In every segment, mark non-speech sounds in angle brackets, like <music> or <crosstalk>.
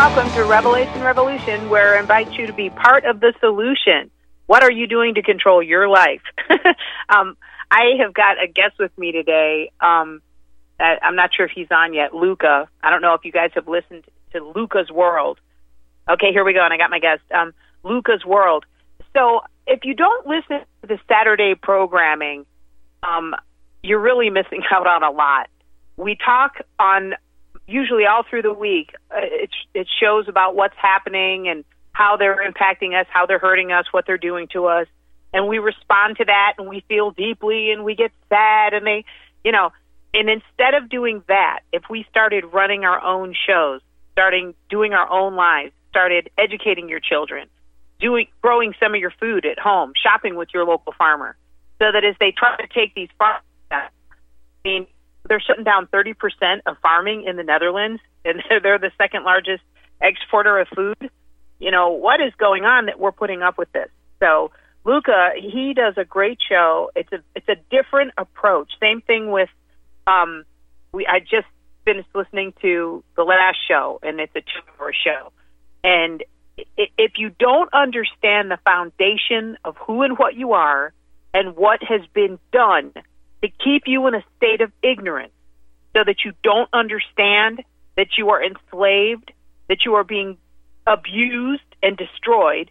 Welcome, to Revelation Revolution, where I invite you to be part of the solution. What are you doing to control your life? <laughs> um, I have got a guest with me today. Um, I'm not sure if he's on yet. Luca. I don't know if you guys have listened to Luca's World. Okay, here we go, and I got my guest. Um, Luca's World. So if you don't listen to the Saturday programming, um, you're really missing <laughs> out on a lot. We talk on usually all through the week. Uh, it, it shows about what's happening and how they're impacting us, how they're hurting us, what they're doing to us. And we respond to that and we feel deeply and we get sad and they, you know, and instead of doing that, if we started running our own shows, starting doing our own lives, started educating your children, doing growing some of your food at home, shopping with your local farmer, so that as they try to take these farms, I mean, they're shutting down 30% of farming in the Netherlands, and <laughs> they're the second largest exporter of food. You know, what is going on that we're putting up with this? So, Luca, he does a great show. It's a it's a different approach. Same thing with um we I just finished listening to the last show and it's a two hour show. And if you don't understand the foundation of who and what you are and what has been done to keep you in a state of ignorance so that you don't understand that you are enslaved, that you are being abused and destroyed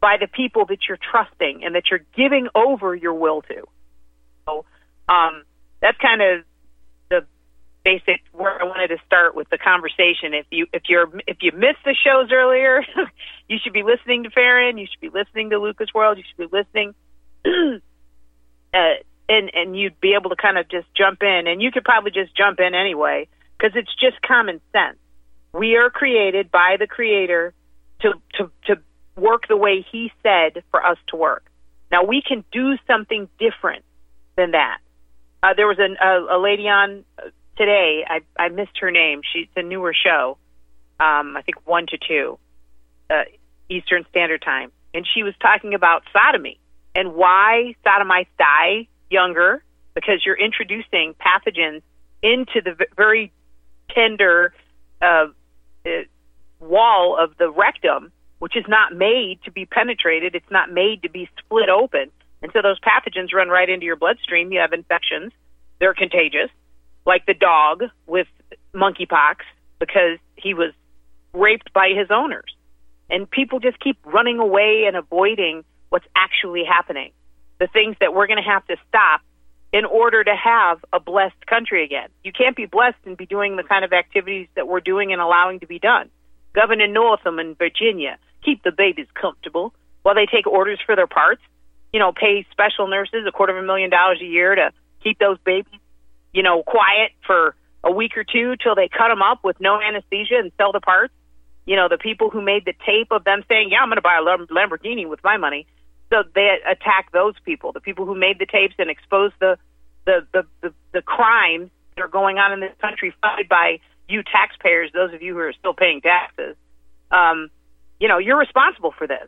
by the people that you're trusting and that you're giving over your will to. So um, that's kind of the basic where I wanted to start with the conversation. If you if you're if you missed the shows earlier, <laughs> you should be listening to Farron. You should be listening to Lucas World. You should be listening. <clears throat> uh, and and you'd be able to kind of just jump in, and you could probably just jump in anyway because it's just common sense. We are created by the Creator to to to work the way He said for us to work. Now we can do something different than that. Uh, there was an, a, a lady on uh, today. I I missed her name. She's a newer show. Um, I think one to two uh, Eastern Standard Time, and she was talking about sodomy and why sodomites die younger because you're introducing pathogens into the very tender uh, uh, wall of the rectum, which is not made to be penetrated. It's not made to be split open. And so those pathogens run right into your bloodstream. You have infections. They're contagious, like the dog with monkeypox because he was raped by his owners. And people just keep running away and avoiding what's actually happening the things that we're going to have to stop in order to have a blessed country again. You can't be blessed and be doing the kind of activities that we're doing and allowing to be done. Governor Northam in Virginia, keep the babies comfortable while they take orders for their parts. You know, pay special nurses a quarter of a million dollars a year to keep those babies, you know, quiet for a week or two till they cut them up with no anesthesia and sell the parts. You know, the people who made the tape of them saying, "Yeah, I'm going to buy a Lamborghini with my money." So they attack those people, the people who made the tapes and exposed the the the the, the crimes that are going on in this country, funded by you taxpayers, those of you who are still paying taxes. Um, you know, you're responsible for this,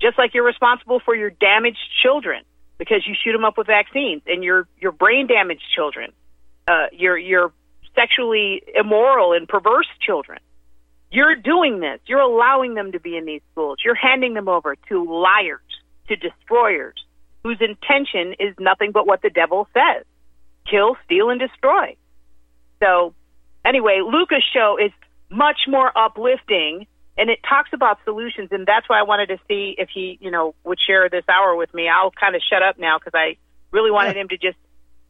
just like you're responsible for your damaged children because you shoot them up with vaccines and your your brain damaged children, uh, your your sexually immoral and perverse children. You're doing this. You're allowing them to be in these schools. You're handing them over to liars to destroyers whose intention is nothing but what the devil says kill, steal, and destroy. So, anyway, Luca's show is much more uplifting and it talks about solutions and that's why I wanted to see if he, you know, would share this hour with me. I'll kind of shut up now because I really wanted him to just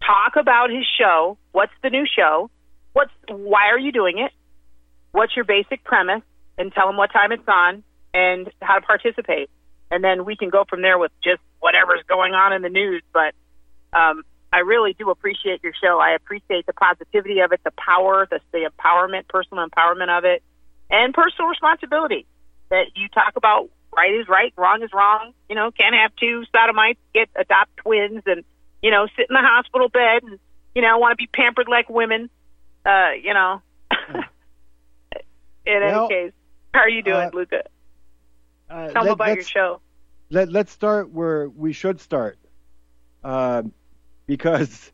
talk about his show. What's the new show? What's why are you doing it? What's your basic premise? And tell him what time it's on and how to participate and then we can go from there with just whatever's going on in the news. But um, I really do appreciate your show. I appreciate the positivity of it, the power, the, the empowerment, personal empowerment of it, and personal responsibility. That you talk about right is right, wrong is wrong. You know, can't have two sodomites get adopt twins and you know sit in the hospital bed and you know want to be pampered like women. Uh, you know. <laughs> in well, any case, how are you doing, uh, Luca? Uh, Tell let, about your show. Let Let's start where we should start, uh, because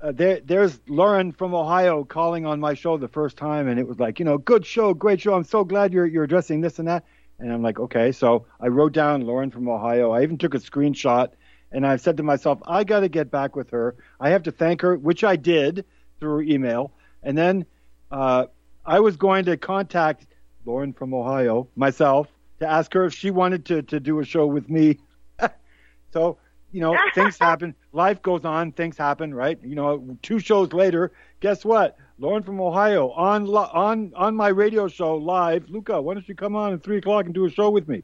uh, there, there's Lauren from Ohio calling on my show the first time, and it was like, you know, good show, great show. I'm so glad you're you're addressing this and that. And I'm like, okay. So I wrote down Lauren from Ohio. I even took a screenshot, and I said to myself, I got to get back with her. I have to thank her, which I did through email. And then uh, I was going to contact Lauren from Ohio myself to ask her if she wanted to to do a show with me. <laughs> so you know, <laughs> things happen. Life goes on. Things happen, right? You know, two shows later, guess what? Lauren from Ohio on on on my radio show live. Luca, why don't you come on at three o'clock and do a show with me?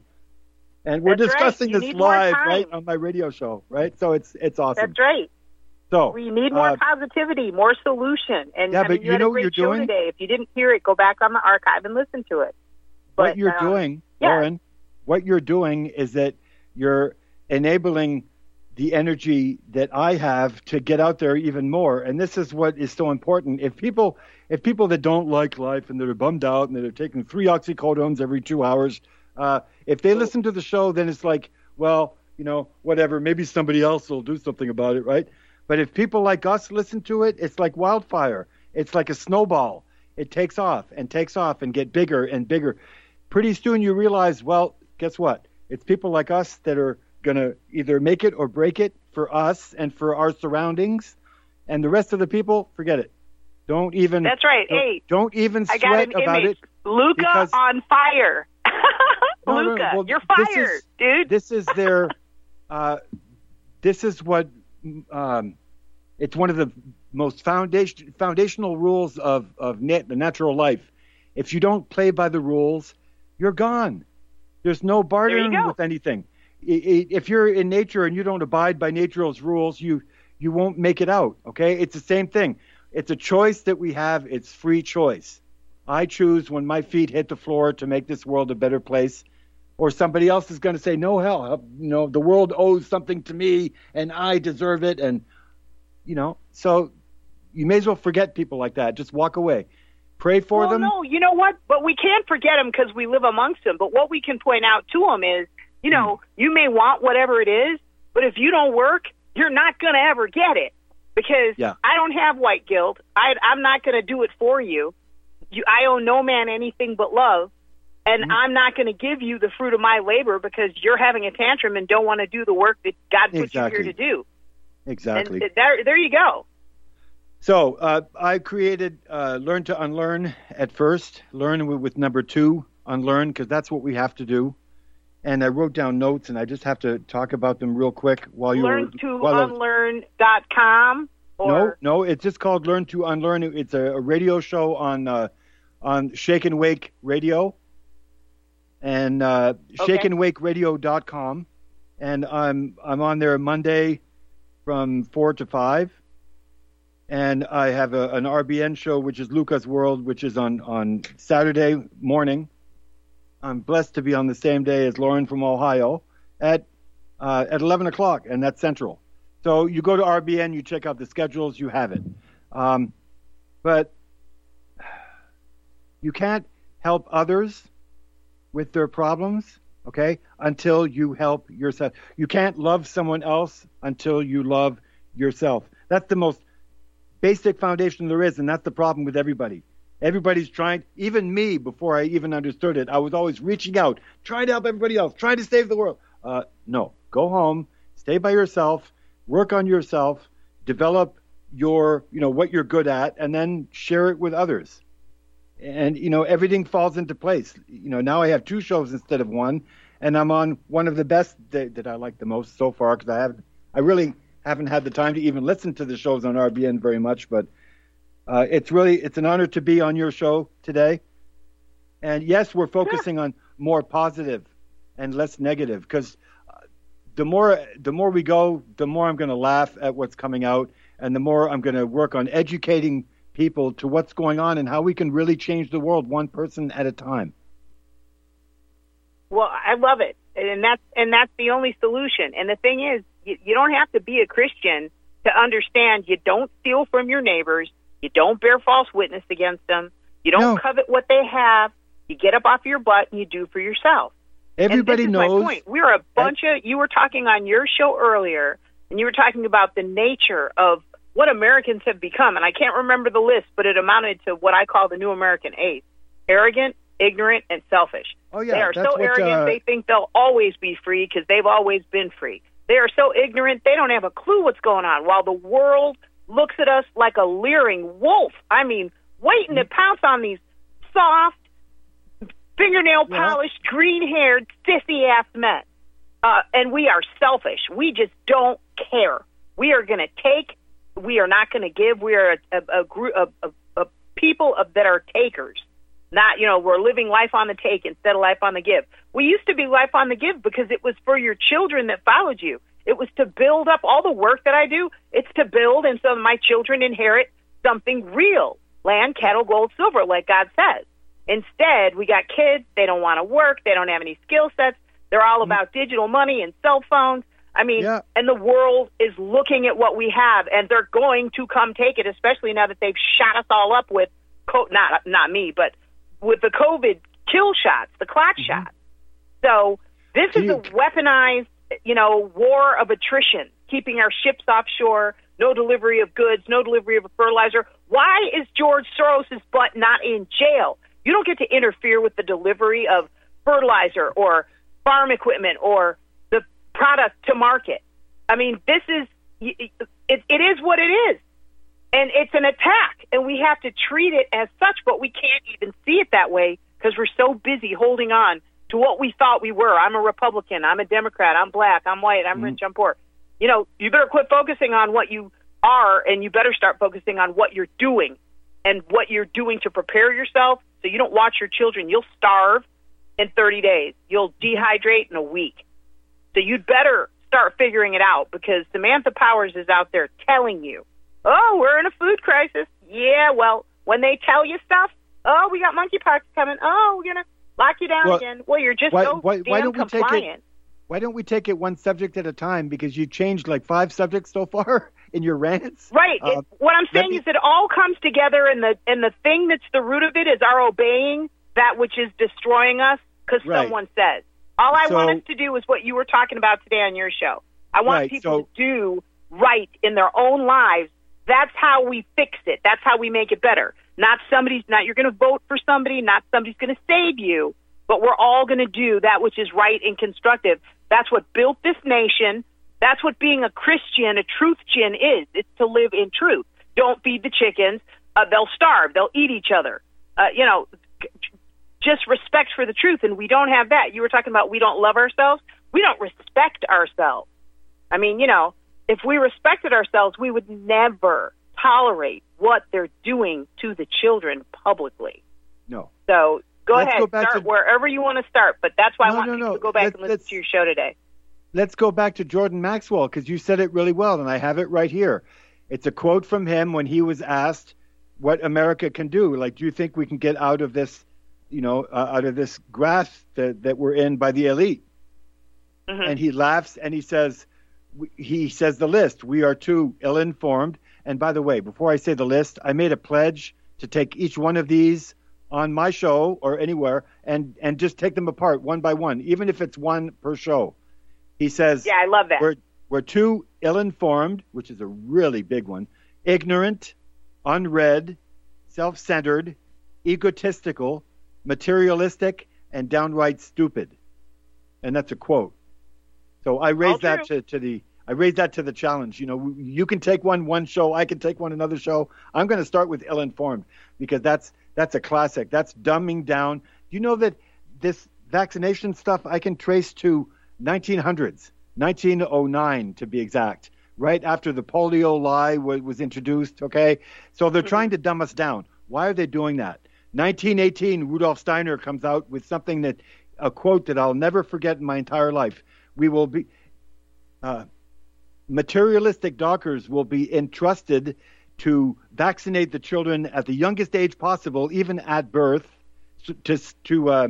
And we're That's discussing right. this You need more live, right, on my radio show, right? So it's it's awesome. That's right. So We need more uh, positivity, more solution. And Yeah, I but you you, know what you're doing? today. If you didn't hear it, go back on the archive and listen to it. what you're um, doing, yeah. Lauren, what you're doing is that you're enabling the energy that I have to get out there even more. And this is what is so important. If people, if people that don't like life and that are bummed out and that are taking three oxycodones every two hours, uh, if they listen to the show, then it's like, well, you know, whatever. Maybe somebody else will do something about it, right? But if people like us listen to it, it's like wildfire. It's like a snowball. It takes off and takes off and get bigger and bigger. Pretty soon you realize, well, guess what? It's people like us that are going to either make it or break it for us and for our surroundings. And the rest of the people, forget it. Don't even That's right. don't, Hey, don't even I sweat got an about image. it. Luca because- on fire. <laughs> No, no, no. Luca, Well, you're fired, is- dude. this is their <laughs> uh, this is what um, it's one of the most foundation foundational rules of of net, the natural life if you don't play by the rules you're gone. There's no bartering with anything. If you're in nature and you don't abide by nature's rules you you won't make it out okay? It's the same thing. It's a choice that we have. It's free choice. I choose when my feet hit the floor to make this world a better place or somebody else is going to say, no, hell, you know, the world owes something to me and I deserve it. And, you know, so you may as well forget people like that. Just walk away. Pray for well, them. no, you know what? But we can't forget them because we live amongst them. But what we can point out to them is, you know, you may want whatever it is, but if you don't work, you're not going to ever get it because Yeah. I don't have white guilt. I, I'm not going to do it for you. you. I owe no man anything but love. And Mm-hmm. I'm not going to give you the fruit of my labor because you're having a tantrum and don't want to do the work that God put Exactly. you here to do. Exactly. And there, there you go. So uh, I created uh, Learn to Unlearn at first, learn with, with number two, unlearn, because that's what we have to do. And I wrote down notes, and I just have to talk about them real quick while you Learn to while I was- unlearn.com No, or no, it's just called Learn to Unlearn. It's a, a radio show on uh, on Shake and Wake Radio and uh, Okay. shakeandwakeradio.com. And I'm I'm on there Monday from four to five. And I have a, an RBN show, which is Lucas World, which is on on Saturday morning. I'm blessed to be on the same day as Lauren from Ohio at uh, at 11 o'clock, and that's Central. So you go to RBN, you check out the schedules, you have it. Um, but you can't help others with their problems, okay, until you help yourself. You can't love someone else until you love yourself. That's the most basic foundation there is, and that's the problem with everybody. Everybody's trying, even me, before I even understood it, I was always reaching out, trying to help everybody else, trying to save the world. Uh, no, go home, stay by yourself, work on yourself, develop your, you know, what you're good at, and then share it with others. And you know, everything falls into place. You know, now I have two shows instead of one, and I'm on one of the best that, that I like the most so far because I have, I really haven't had the time to even listen to the shows on RBN very much, but uh, it's really it's an honor to be on your show today. And yes, we're focusing on more positive and less negative because the more the more we go, the more I'm going to laugh at what's coming out, and the more I'm going to work on educating people to what's going on and how we can really change the world one person at a time. Well, I love it, and that's and that's the only solution. And the thing is, you, you don't have to be a Christian to understand. You don't steal from your neighbors. You don't bear false witness against them. You don't No. covet what they have. You get up off your butt and you do for yourself. Everybody and this is knows. My point. We're a bunch of. You were talking on your show earlier, and you were talking about the nature of what Americans have become, and I can't remember the list, but it amounted to what I call the new American ace: arrogant, ignorant, and selfish. Oh yeah, they are so what, arrogant uh, they think they'll always be free because they've always been free. They are so ignorant they don't have a clue what's going on. While the world looks at us like a leering wolf. I mean, waiting to pounce on these soft, fingernail Yeah. polished, green haired, sissy ass men. Uh, and we are selfish. We just don't care. We are going to take. We are not going to give. We are a, a, a group of, of, of people of, that are takers. Not, you know, we're living life on the take instead of life on the give. We used to be life on the give because it was for your children that followed you. It was to build up all the work that I do. It's to build, and so my children inherit something real land, cattle, gold, silver, like God says. Instead, we got kids. They don't want to work. They don't have any skill sets. They're all mm. about digital money and cell phones. I mean, Yeah. and the world is looking at what we have, and they're going to come take it, especially now that they've shot us all up with, co- not not me, but with the COVID kill shots, the clock mm-hmm. shots. So this Do is a weaponized, you know, war of attrition, keeping our ships offshore, no delivery of goods, no delivery of fertilizer. Why is George Soros's butt not in jail? You don't get to interfere with the delivery of fertilizer or farm equipment or the product to market. I mean, this is it, it is what it is. And it's an attack, and we have to treat it as such, but we can't it that way because we're so busy holding on to what we thought we were. I'm a Republican. I'm a Democrat. I'm black. I'm white. I'm rich. Mm-hmm. I'm poor. You know, you better quit focusing on what you are, and you better start focusing on what you're doing and what you're doing to prepare yourself so you don't watch your children. You'll starve in 30 days, you'll dehydrate in a week. So you'd better start figuring it out because Samantha Powers is out there telling you, oh, we're in a food crisis. Yeah, well, when they tell you stuff, oh, we got monkeypox coming. Oh, we're going to lock you down Well, again. Well, you're just why- so why- why don't we take it- compliant. Why don't we take it one subject at a time? Because you changed like five subjects so far <laughs> in your rants. Right. Uh, it, what I'm saying me- is it all comes together, and the and the thing that's the root of it is our obeying that which is destroying us because Right. someone says. All I So- want us to do is what you were talking about today on your show. I want Right, people so- to do right in their own lives. That's how we fix it. That's how we make it better. Not somebody's not you're going to vote for somebody, not somebody's going to save you, but we're all going to do that which is right and constructive. That's what built this nation. That's what being a Christian, a truth chin is. It's to live in truth. Don't feed the chickens. Uh, they'll starve. They'll eat each other. Uh, you know, just respect for the truth. And we don't have that. You were talking about we don't love ourselves. We don't respect ourselves. I mean, you know, if we respected ourselves, we would never tolerate what they're doing to the children publicly. No. So go Let's ahead, go back start to- wherever you want to start. But that's why I No, want no, no. to go back Let's- and listen to your show today. Let's go back to Jordan Maxwell because you said it really well, and I have it right here. It's a quote from him when he was asked what America can do. Like, do you think we can get out of this, you know, uh, out of this grasp that, that we're in by the elite? Mhm. And he laughs and he says, he says the list. We are too ill-informed. And by the way, before I say the list, I made a pledge to take each one of these on my show or anywhere and and just take them apart one by one, even if it's one per show. He says, Yeah, I love that. we're we're too ill-informed, which is a really big one, ignorant, unread, self-centered, egotistical, materialistic, and downright stupid. And that's a quote. So I raise that to, to the I raise that to the challenge. You know, you can take one one show, I can take one another show. I'm going to start with ill-informed because that's that's a classic. That's dumbing down. Do you know that this vaccination stuff I can trace to 1900s, 1909 to be exact, right after the polio lie was, was introduced. Okay, so they're trying to dumb us down. Why are they doing that? 1918, Rudolf Steiner comes out with something that a quote that I'll never forget in my entire life. We will be uh, materialistic doctors will be entrusted to vaccinate the children at the youngest age possible, even at birth, to to uh,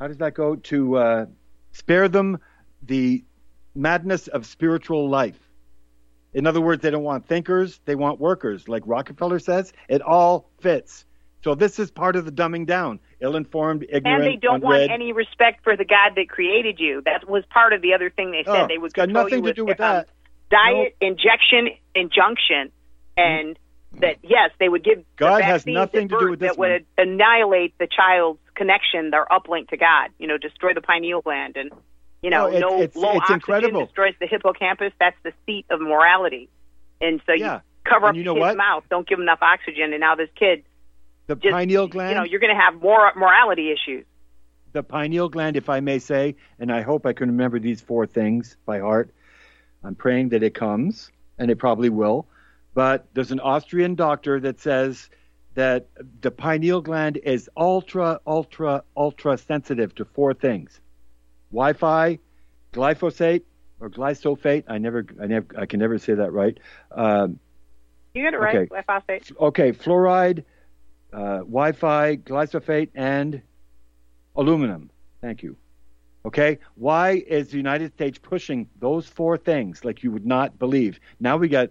how does that go? To uh, spare them the madness of spiritual life. In other words, they don't want thinkers; they want workers, like Rockefeller says. It all fits. So this is part of the dumbing down: ill-informed, ignorant, and they don't unread. want any respect for the God that created you. That was part of the other thing they said. Oh, they would got nothing to with do with um, that. Diet, injection, injunction. and that yes, they would give God has nothing to do with this that would annihilate the child's connection, their uplink to God. You know, destroy the pineal gland, and you know, No, it's- no it's- low it's oxygen incredible. destroys the hippocampus. That's the seat of morality, and so Yeah. you cover And up you know his what? mouth, don't give him enough oxygen, and now this kid, The just, pineal gland. you know, you're going to have more morality issues. the pineal gland, if I may say, and I hope I can remember these four things by heart. I'm praying that it comes, and it probably will. But there's an Austrian doctor that says that the pineal gland is ultra, ultra, ultra sensitive to four things: Wi-Fi, glyphosate or glyphosate. I never, I never, I can never say that right. Um, You get it right, Okay. glyphosate. okay, fluoride, uh, Wi-Fi, glyphosate, and aluminum. Thank you. Okay, why is the United States pushing those four things like you would not believe? Now we got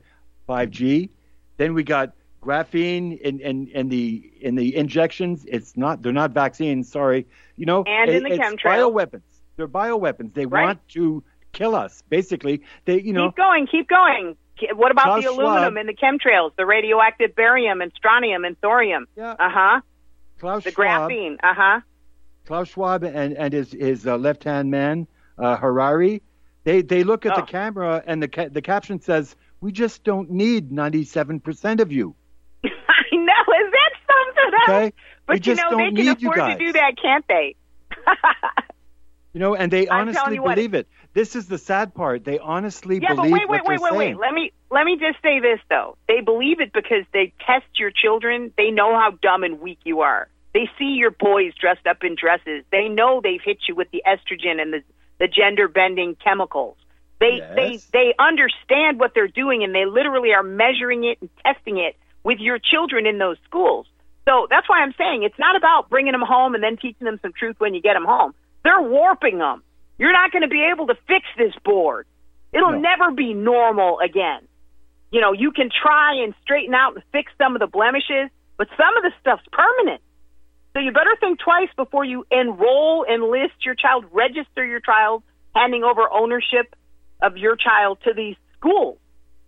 5G, then we got graphene in, in, in the in the injections. It's not they're not vaccines. Sorry, you know, And in the it's chemtrails. bioweapons. They're bioweapons. They Right. want to kill us. Basically, they you know keep going, keep going. What about Klaus the aluminum Schwab- in the chemtrails, the radioactive barium and strontium and thorium? yeah, Uh huh. Klaus The Schwab, graphene. Uh huh. Klaus Schwab and, and his, his uh, left hand man, uh, Harari, they, they look at Oh. the camera and the, ca- the caption says, We just don't need 97% of you. <laughs> I know. Is that something else? Okay? But we you just know, don't they can afford to do that, can't they? <laughs> You know, and they honestly you what, believe it. This is the sad part. They honestly yeah, but believe wait, what wait, wait, they're wait, saying. wait. Let me let me just say this though. They believe it because they test your children. They know how dumb and weak you are. They see your boys dressed up in dresses. They know they've hit you with the estrogen and the the gender bending chemicals. They they they understand what they're doing and they literally are measuring it and testing it with your children in those schools. So that's why I'm saying it's not about bringing them home and then teaching them some truth when you get them home. They're warping them. You're not going to be able to fix this board. It'll No. never be normal again. You know, you can try and straighten out and fix some of the blemishes, but some of the stuff's permanent. So you better think twice before you enroll, enlist your child, register your child, handing over ownership of your child to these schools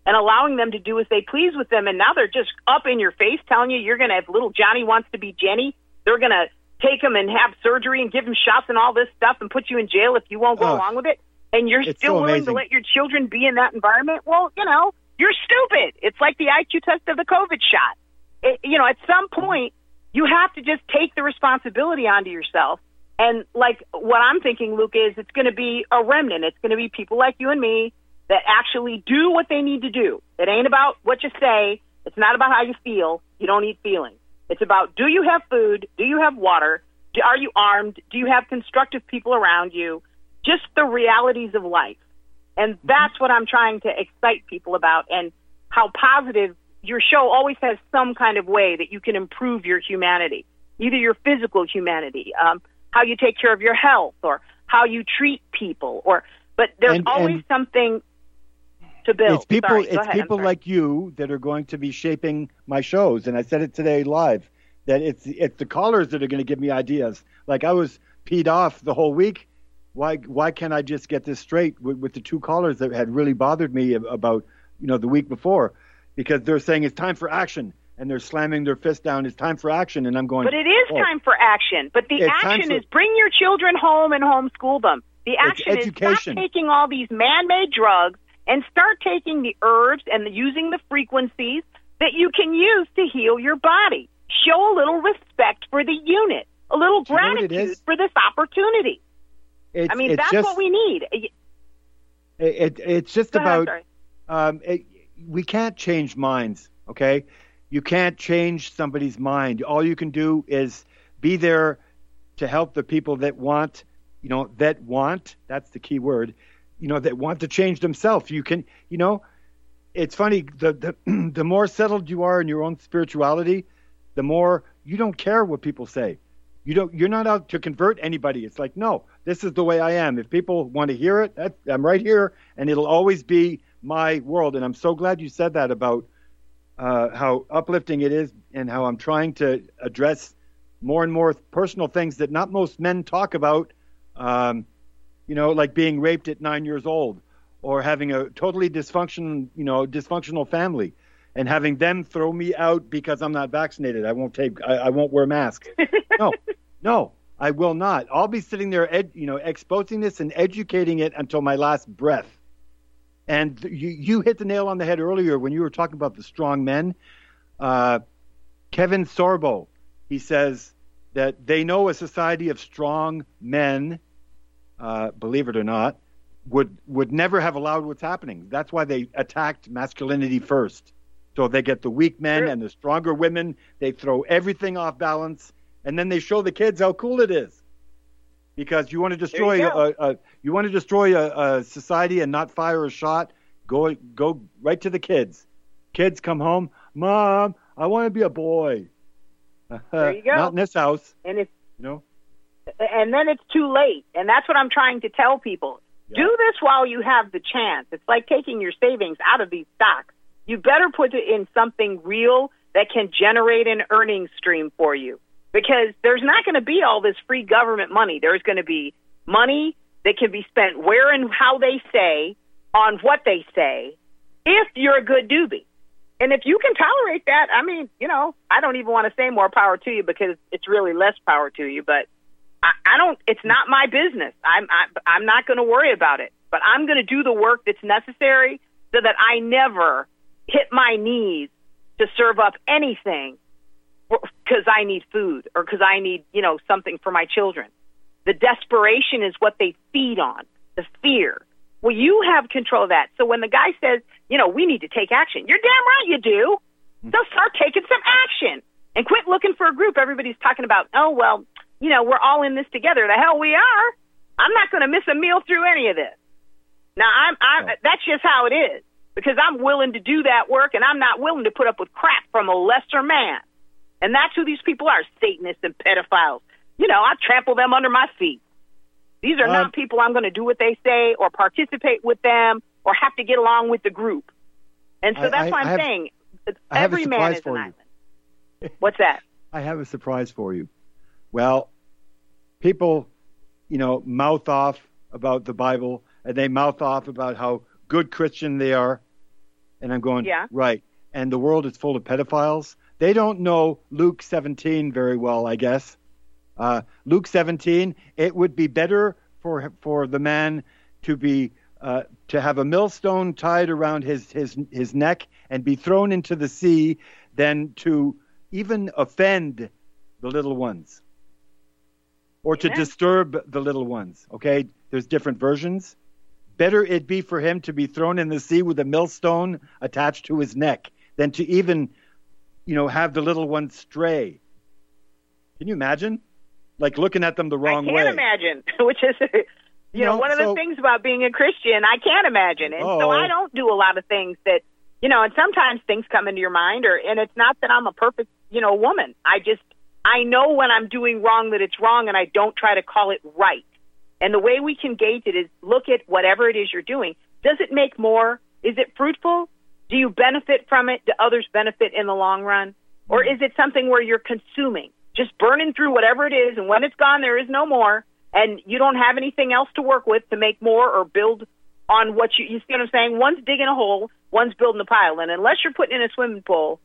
and allowing them to do as they please with them. And now they're just up in your face telling you you're going to have little Johnny wants to be Jenny. They're going to take him and have surgery and give him shots and all this stuff and put you in jail if you won't go along with it. And you're still so willing to let your children be in that environment. Well, you know, you're stupid. It's like the IQ test of the COVID shot. It, you know, at some point, you have to just take the responsibility onto yourself. And like what I'm thinking, Luke, is it's going to be a remnant. It's going to be people like you and me that actually do what they need to do. It ain't about what you say. It's not about how you feel. You don't need feelings. It's about do you have food? Do you have water? Do, are you armed? Do you have constructive people around you? Just the realities of life. And that's what I'm trying to excite people about and how positive your show always has some kind of way that you can improve your humanity, either your physical humanity, um, how you take care of your health, or how you treat people, or but there's And- always and- something to build. It's people. Sorry, it's ahead, people like you that are going to be shaping my shows, and I said it today live that it's it's the callers that are going to give me ideas. Like I was peed off the whole week. Why why can't I just get this straight with, with the two callers that had really bothered me about you know the week before, because they're saying it's time for action and they're slamming their fist down. It's time for action, and I'm going. But it is oh, time for action. But the It's action for- is bring your children home and homeschool them. The action is stop taking all these man-made drugs and start taking the herbs and the, using the frequencies that you can use to heal your body. Show a little respect for the unit, a little Do you know gratitude for this opportunity. It's, I mean, that's just, what we need. It, it, it's just Go about um, it, we can't change minds, okay? You can't change somebody's mind. All you can do is be there to help the people that want, you know, that want, that's the key word, you know, that want to change themselves. You can, you know, it's funny, the, the, <clears throat> the more settled you are in your own spirituality, the more you don't care what people say. You don't, you're not out to convert anybody. It's like, no, this is the way I am. If people want to hear it, that, I'm right here, and it'll always be my world. And I'm so glad you said that about uh, how uplifting it is and how I'm trying to address more and more personal things that not most men talk about. Um, you know, like being raped at nine years old or having a totally dysfunction, you know, dysfunctional family. and having them throw me out because I'm not vaccinated. I won't take. I, I won't wear masks. <laughs> no, no, I will not. I'll be sitting there, ed, you know, exposing this and educating it until my last breath. And you, you hit the nail on the head earlier when you were talking about the strong men. Uh, Kevin Sorbo, he says that they know a society of strong men, uh, believe it or not, would would never have allowed what's happening. That's why they attacked masculinity first. So they get the weak men True. and the stronger women. They throw everything off balance, and then they show the kids how cool it is. Because you want to destroy you a, a you want to destroy a, a society and not fire a shot. Go go right to the kids. Kids come home, mom. I want to be a boy. There you go. <laughs> Not in this house, And it's you know. and then it's too late. And that's what I'm trying to tell people. Yeah. Do this while you have the chance. It's like taking your savings out of these stocks. You better put it in something real that can generate an earning stream for you. Because there's not going to be all this free government money. There's going to be money that can be spent where and how they say, on what they say, if you're a good doobie. And if you can tolerate that, I mean, you know, I don't even want to say more power to you because it's really less power to you. But I, I don't. It's not my business. I'm I, I'm not going to worry about it. But I'm going to do the work that's necessary so that I never hit my knees to serve up anything because I need food or because I need you know something for my children. The desperation is what they feed on. The fear. Well, you have control of that. So when the guy says, you know, we need to take action, you're damn right you do. Mm-hmm. So start taking some action and quit looking for a group. Everybody's talking about, oh well, you know, we're all in this together. The hell we are. I'm not going to miss a meal through any of this. Now I'm, I'm that's just how it is because I'm willing to do that work and I'm not willing to put up with crap from a lesser man. And that's who these people are, Satanists and pedophiles. You know, I trample them under my feet. These are Um, not people I'm going to do what they say or participate with them or have to get along with the group. And so I- that's I- why I'm have- saying I have a every man is an island. What's that? I have a surprise for you. Well, people, you know, mouth off about the Bible and they mouth off about how good Christian they are. And I'm going, Yeah. right. And the world is full of pedophiles. They don't know Luke 17 very well, I guess. Uh, Luke 17, it would be better for for the man to be uh, to have a millstone tied around his, his his neck and be thrown into the sea than to even offend the little ones or to disturb the little ones. Okay, there's different versions. Better it be for him to be thrown in the sea with a millstone attached to his neck than to even, you know, have the little ones stray. Can you imagine? Like looking at them the wrong way. I can't way. imagine, <laughs> which is, you, You know, know, one of so- the things about being a Christian. I can't imagine, and so Oh. I don't do a lot of things that, you know. And sometimes things come into your mind, or and it's not that I'm a perfect, you know, woman. I just I know when I'm doing wrong that it's wrong, and I don't try to call it right. And the way we can gauge it is look at whatever it is you're doing. Does it make more? Is it fruitful? Do you benefit from it? Do others benefit in the long run? Or is it something where you're consuming, just burning through whatever it is, and when it's gone, there is no more, and you don't have anything else to work with to make more or build on what you, you see what I'm saying? One's digging a hole, one's building a pile, and unless you're putting in a swimming pool,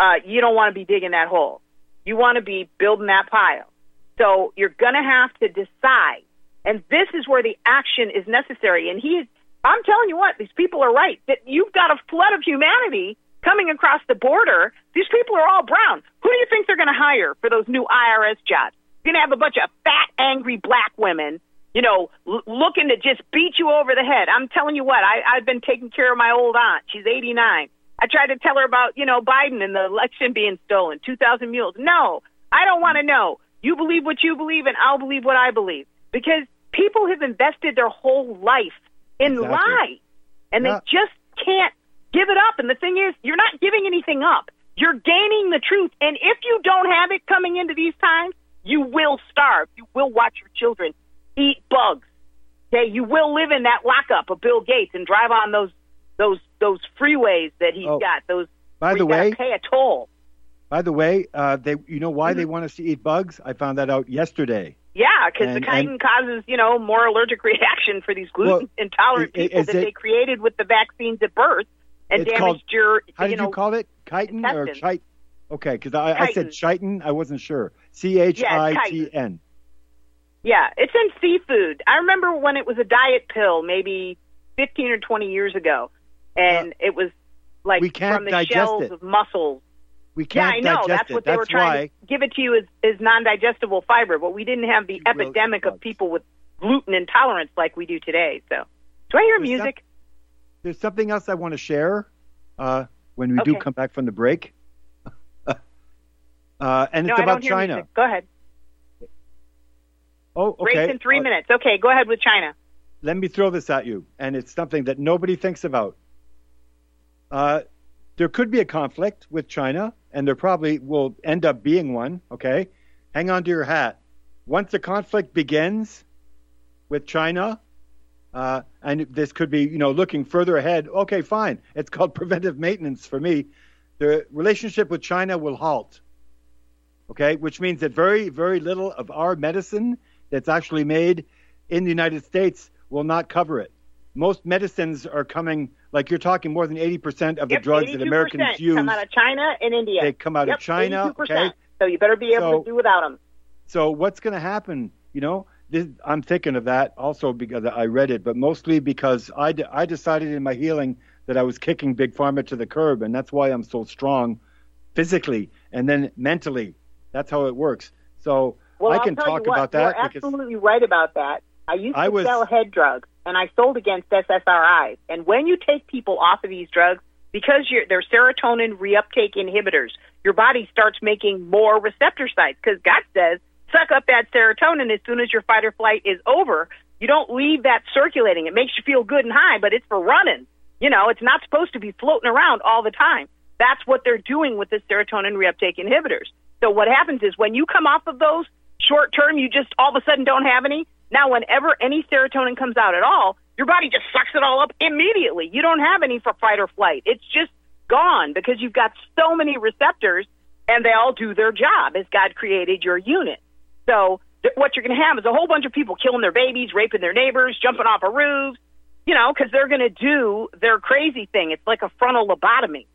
uh, you don't want to be digging that hole. You want to be building that pile. So you're going to have to decide. And this is where the action is necessary. And he is, I'm telling you what, these people are right. That you've got a flood of humanity coming across the border. These people are all brown. Who do you think they're going to hire for those new IRS jobs? You're going to have a bunch of fat, angry black women, you know, l- looking to just beat you over the head. I'm telling you what, I, I've been taking care of my old aunt. She's 89. I tried to tell her about, you know, Biden and the election being stolen, 2,000 mules. No, I don't want to know. You believe what you believe, and I'll believe what I believe. Because people have invested their whole life in Exactly. lie, and Yeah. they just can't give it up. And the thing is, you're not giving anything up. You're gaining the truth. And if you don't have it coming into these times, you will starve. You will watch your children eat bugs. Okay, you will live in that lockup of Bill Gates and drive on those those those freeways that he's Oh, got. Those By the way, pay a toll. by the way, uh, they you know why they Mm-hmm. want us to eat bugs? I found that out yesterday. Yeah, because the chitin causes you know more allergic <laughs> reaction for these gluten Well, intolerant people that it- they created with the vaccines at birth and damaged called- your How you did know you call it? chitin or intestines. chit? Okay, because I, I said Chitin. chitin. I wasn't sure. C H I T N. Yeah, it's in seafood. I remember when it was a diet pill, maybe 15 or 20 years ago, and uh, it was like we can't from the shells it. of mussels. We Yeah, I know. That's it. what they That's were trying why. to give it to you as, as non-digestible fiber, but we didn't have the epidemic of people with gluten intolerance like we do today. So, do I hear There's music? There's something else I want to share uh, when we do come back from the break. <laughs> uh, and no, it's about China. music. Go ahead. Oh, okay. Race in three Uh, minutes. Okay, go ahead with China. let me throw this at you, and it's something that nobody thinks about. There could be a conflict with China, and there probably will end up being one. Okay, hang on to your hat. Once the conflict begins with China, uh, and this could be, you know, looking further ahead. Okay, fine. It's called <laughs> preventive maintenance for me. The relationship with China will halt. Okay, which means that very, very little of our medicine that's actually made in the United States will not cover it. Most medicines are coming, like you're talking, more than 80% of the Yep, drugs that Americans use. come out of China and India. They come out yep, of China. 82%. Okay, So you better be able So- to do without them. so what's going to happen? You know, this, I'm thinking of that also because I read it, but mostly because I, I decided in my healing that I was kicking big pharma to the curb, and that's why I'm so strong, physically and then mentally. That's how it works. So Well, I can talk what, about that You're absolutely right about that. I used to I was- sell head drugs, and I sold against SSRIs. And when you take people off of these drugs, because you're, they're serotonin reuptake inhibitors, your body starts making more receptor sites. Because God says, suck up that serotonin as soon as your fight or flight is over. You don't leave that circulating. It makes you feel good and high, but it's for running. You know, it's not supposed to be floating around all the time. That's what they're doing with the serotonin reuptake inhibitors. So what happens is when you come off of those short term, you just all of a sudden don't have any. Now, whenever any serotonin comes out at all, your body just sucks it all up immediately. You don't have any for fight or flight. It's just gone because you've got so many receptors and they all do their job as God created your unit. So th- what you're going to have is a whole bunch of people killing their babies, raping their neighbors, jumping off of roofs, you know, because they're going to do their crazy thing. It's like a frontal lobotomy.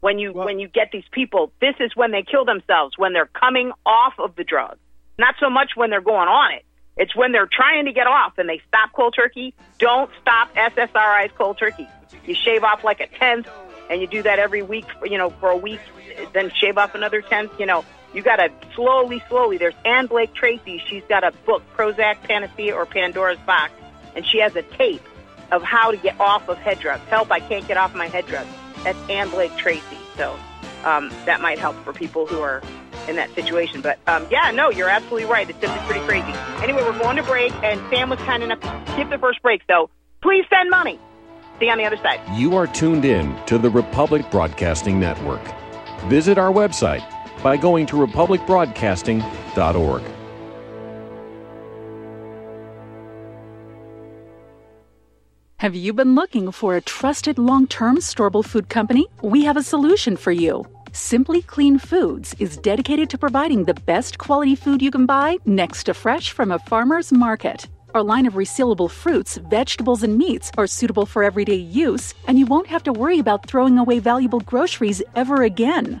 When you Well- when you get these people, this is when they kill themselves when they're coming off of the drug. Not so much when they're going on it. It's when they're trying to get off and they stop cold turkey. Don't stop SSRIs cold turkey. You shave off like a tenth, and you do that every week. You know, for a week, then shave off another tenth. You know, you got to slowly, slowly. There's Ann Blake Tracy. She's got a book, Prozac, Panacea, or Pandora's Box, and she has a tape of how to get off of head drugs. Help! I can't get off my head drugs. That's Ann Blake Tracy. So um, that might help for people who are in that situation. But um, yeah, no, you're absolutely right. It's simply pretty crazy. Anyway, we're going to break, and Sam was kind enough to skip the first break. So please send money. See you on the other side. You are tuned in to the Republic Broadcasting Network. Visit our website by going to republicbroadcasting.org. Have you been looking for a trusted long term storable food company? We have a solution for you. Simply Clean Foods is dedicated to providing the best quality food you can buy next to fresh from a farmer's market. Our line of resealable fruits, vegetables, and meats are suitable for everyday use, and you won't have to worry about throwing away valuable groceries ever again.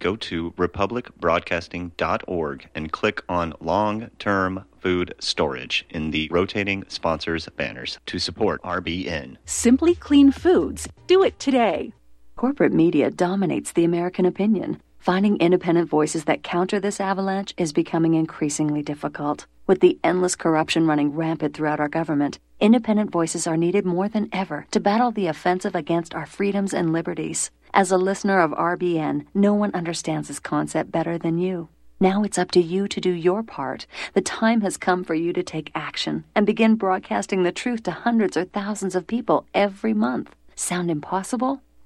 Go to republicbroadcasting.org and click on long term food storage in the rotating sponsors banners to support RBN. Simply Clean Foods. Do it today. Corporate media dominates the American opinion. Finding independent voices that counter this avalanche is becoming increasingly difficult. With the endless corruption running rampant throughout our government, independent voices are needed more than ever to battle the offensive against our freedoms and liberties. As a listener of RBN, no one understands this concept better than you. Now it's up to you to do your part. The time has come for you to take action and begin broadcasting the truth to hundreds or thousands of people every month. Sound impossible?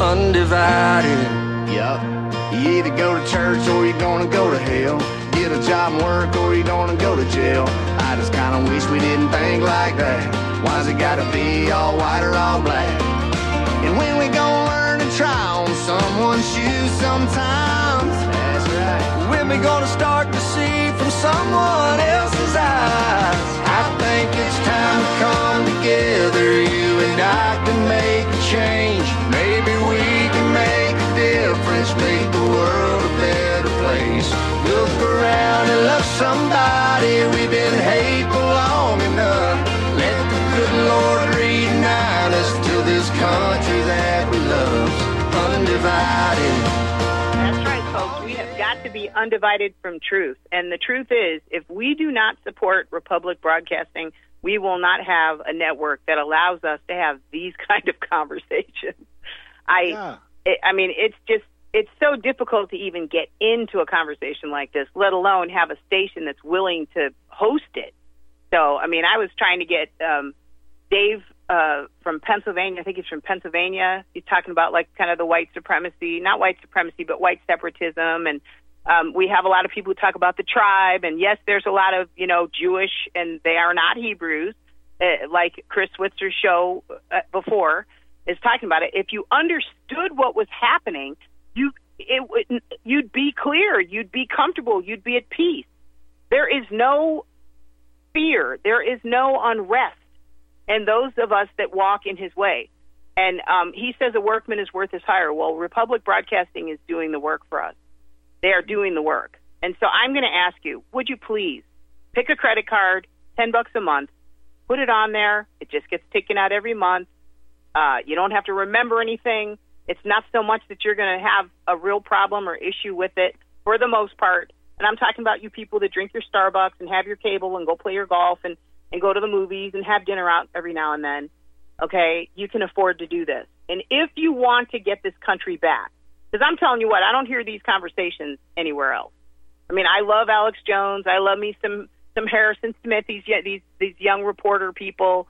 undivided. Yup. You either go to church or you're gonna go to hell. Get a job and work or you're gonna go to jail. I just kinda wish we didn't think like that. Why's it gotta be all white or all black? And when we gonna learn to try on someone's shoes sometimes? That's right. When we gonna start to see from someone else's eyes? I think it's time to come together, you and I can make a change. Somebody. We've been hateful long enough. Let the good Lord reunite us to this country that we love. Undivided. That's right, folks. We have got to be undivided from truth. And the truth is, if we do not support Republic Broadcasting, we will not have a network that allows us to have these <laughs> kind of conversations. I, Yeah. it, I mean, it's just it's so difficult to even get into a conversation like this, let alone have a station that's willing to host it. So, I mean, I was trying to get um, Dave uh, from Pennsylvania. I think he's from Pennsylvania. He's talking about like kind of the white supremacy, not white supremacy, but white separatism. And um, we have a lot of people who talk about the tribe. And yes, there's a lot of you know Jewish, and they are not Hebrews, uh, like Chris Switzer's show uh, before is talking about it. If you understood what was happening, you it you'd be clear, you'd be comfortable, you'd be at peace. There is no fear, there is no unrest, and those of us that walk in His way. And um, he says a workman is worth his hire. Well, Republic Broadcasting is doing the work for us. They are doing the work. And so I'm going to ask you, would you please pick a credit card, 10 bucks a month, put it on there. It just gets taken out every month. Uh, you don't have to remember anything. It's not so much that you're going to have a real problem or issue with it for the most part. And I'm talking about you people that drink your Starbucks and have your cable and go play your golf and, and go to the movies and have dinner out every now and then. Okay, you can afford to do this. And if you want to get this country back, because I'm telling you what, I don't hear these conversations anywhere else. I mean, I love Alex Jones. I love me some some Harrison Smith. These these these young reporter people.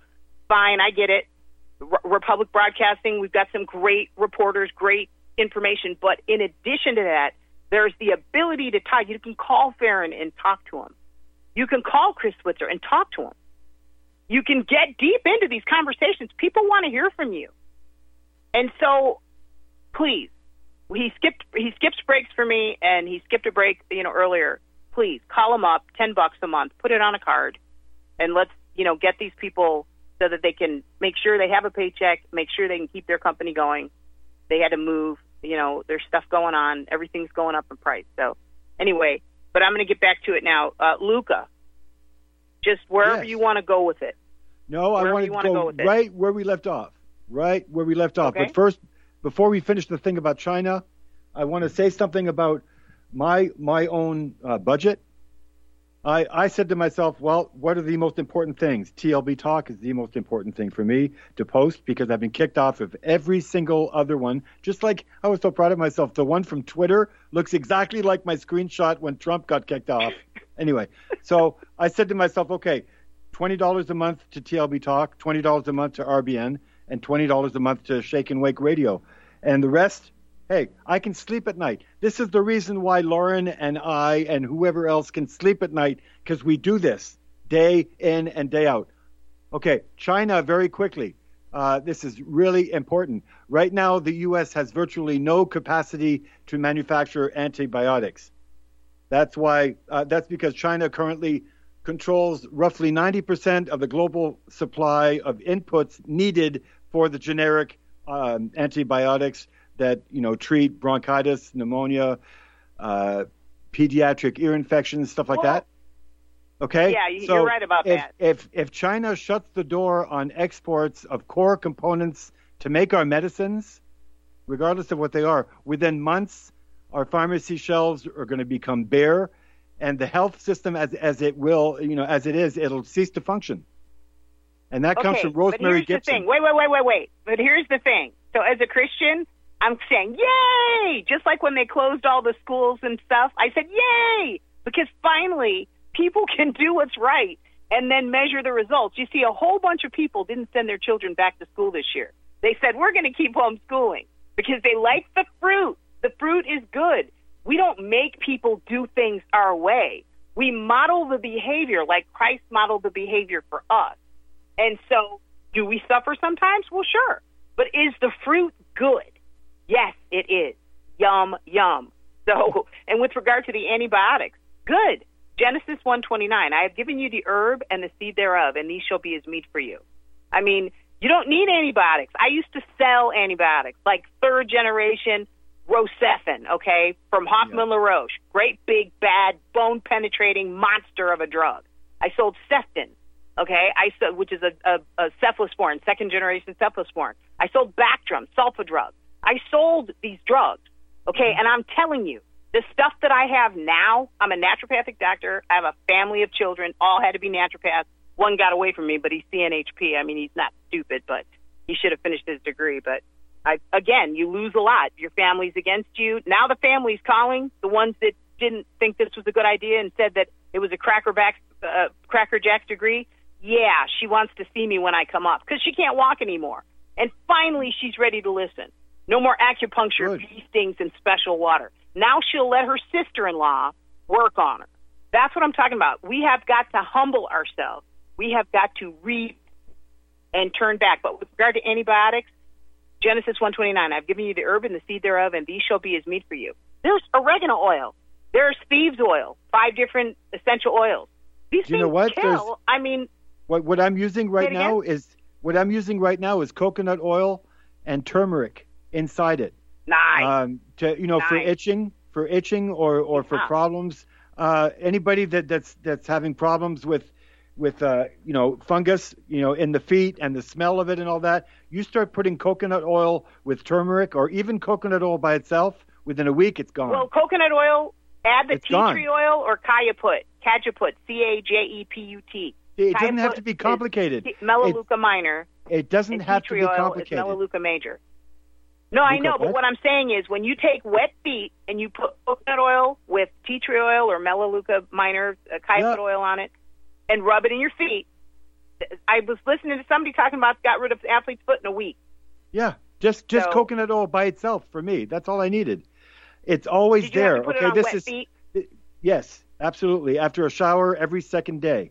Fine, I get it. Republic Broadcasting. We've got some great reporters, great information. But in addition to that, there's the ability to talk. You can call Farron and talk to him. You can call Chris Switzer and talk to him. You can get deep into these conversations. People want to hear from you. And so, please, he skipped he skips breaks for me, and he skipped a break, you know, earlier. Please call him up, ten bucks a month, put it on a card, and let's you know get these people so that they can make sure they have a paycheck, make sure they can keep their company going. They had to move, you know, there's stuff going on, everything's going up in price. So, anyway, but I'm going to get back to it now. Uh, Luca, just wherever Yes. you want to go with it. No, I Wherever wanted wanna go, go with it. right where we left off. Right where we left off. Okay. But first, before we finish the thing about China, I want to say something about my my own uh, budget. I, I said to myself, well, what are the most important things? TLB Talk is the most important thing for me to post because I've been kicked off of every single other one. Just like I was so proud of myself. The one from Twitter looks exactly like my screenshot when Trump got kicked off. <laughs> Anyway, so I said to myself, okay, $20 a month to TLB Talk, $20 a month to RBN, and $20 a month to Shake and Wake Radio. And the rest, hey, I can sleep at night. This is the reason why Lauren and I and whoever else can sleep at night because we do this day in and day out. Okay, China, very quickly. Uh, this is really important. Right now, the U.S. has virtually no capacity to manufacture antibiotics. That's why. Uh, that's because China currently controls roughly 90% of the global supply of inputs needed for the generic um, antibiotics that you know treat bronchitis, pneumonia, uh, pediatric ear infections, stuff like Well, that. Okay. yeah, so you're right about if, that. If if China shuts the door on exports of core components to make our medicines, regardless of what they are, within months, our pharmacy shelves are going to become bare, and the health system, as as it will, you know, as it is, it'll cease to function. And that comes okay, from but Rosemary here's Gibson. the thing. Wait, wait, wait, wait, wait. But here's the thing. So as a Christian, I'm saying yay! Just like when they closed all the schools and stuff, I said yay because finally people <laughs> can do what's right and then measure the results. You see, a whole bunch of people didn't send their children back to school this year. They said we're going to keep homeschooling because they like the fruit. The fruit is good. We don't make people do things our way. We model the behavior like Christ modeled the behavior for us. And so, do we suffer sometimes? Well, sure. But is the fruit good? Yes, it is. Yum, yum. So, <laughs> and with regard to the antibiotics, good. Genesis 129, I have given you the herb and the seed thereof, and these shall be as meat for you. I mean, you don't need antibiotics. I used to sell antibiotics, like third generation Rocephin, okay, from Hoffman LaRoche. Great big, bad, bone penetrating monster of a drug. I sold Ceftin, okay, I sold, which is a, a, a cephalosporin, second generation cephalosporin. I sold Bactrim, sulfa drug. I sold these drugs, okay, and I'm telling you, the stuff that I have now, I'm a naturopathic doctor. I have a family of children, all had to be naturopaths. One got away from me, but he's CNHP. I mean, he's not stupid, but he should have finished his degree. But I, again, you lose a lot. Your family's against you. Now the family's calling the ones that didn't think this was a good idea and said that it was a crackerback, uh, cracker jack degree. Yeah, she wants to see me when I come up because she can't walk anymore. And finally, she's ready to listen. No more acupuncture, bee stings, and special water. Now she'll let her sister-in-law work on her. That's what I'm talking about. We have got to humble ourselves. We have got to read and turn back. But with regard to antibiotics, Genesis 129, I've given you the herb and the seed thereof, and these shall be as meat for you. There's oregano oil. There's thieves oil. Five different essential oils. These Do you things know what? kill. There's- I mean, What what I'm using right now is what I'm using right now is coconut oil and turmeric inside it. nice. Um, to you know for itching, for itching or or for problems. Uh, anybody that that's that's having problems with with uh, you know fungus, you know in the feet and the smell of it and all that, you start putting coconut oil with turmeric or even coconut oil by itself. Within a week, it's gone. well, coconut oil, add the It's tea gone. tree oil or cajeput. Cajeput, C A J E P U T. it doesn't have to be complicated. Melaleuca minor. It doesn't have to be complicated. Melaleuca major. No, I know, but what? I'm saying is when you take wet feet and you put coconut oil with tea tree oil or Melaleuca minor uh, Yeah. oil on it and rub it in your feet. I was listening to somebody talking about got rid of athlete's foot in a week. Yeah, just just So- coconut oil by itself for me. That's all I needed. It's always there. have to put okay, this is feet? yes, absolutely. After a shower every second day.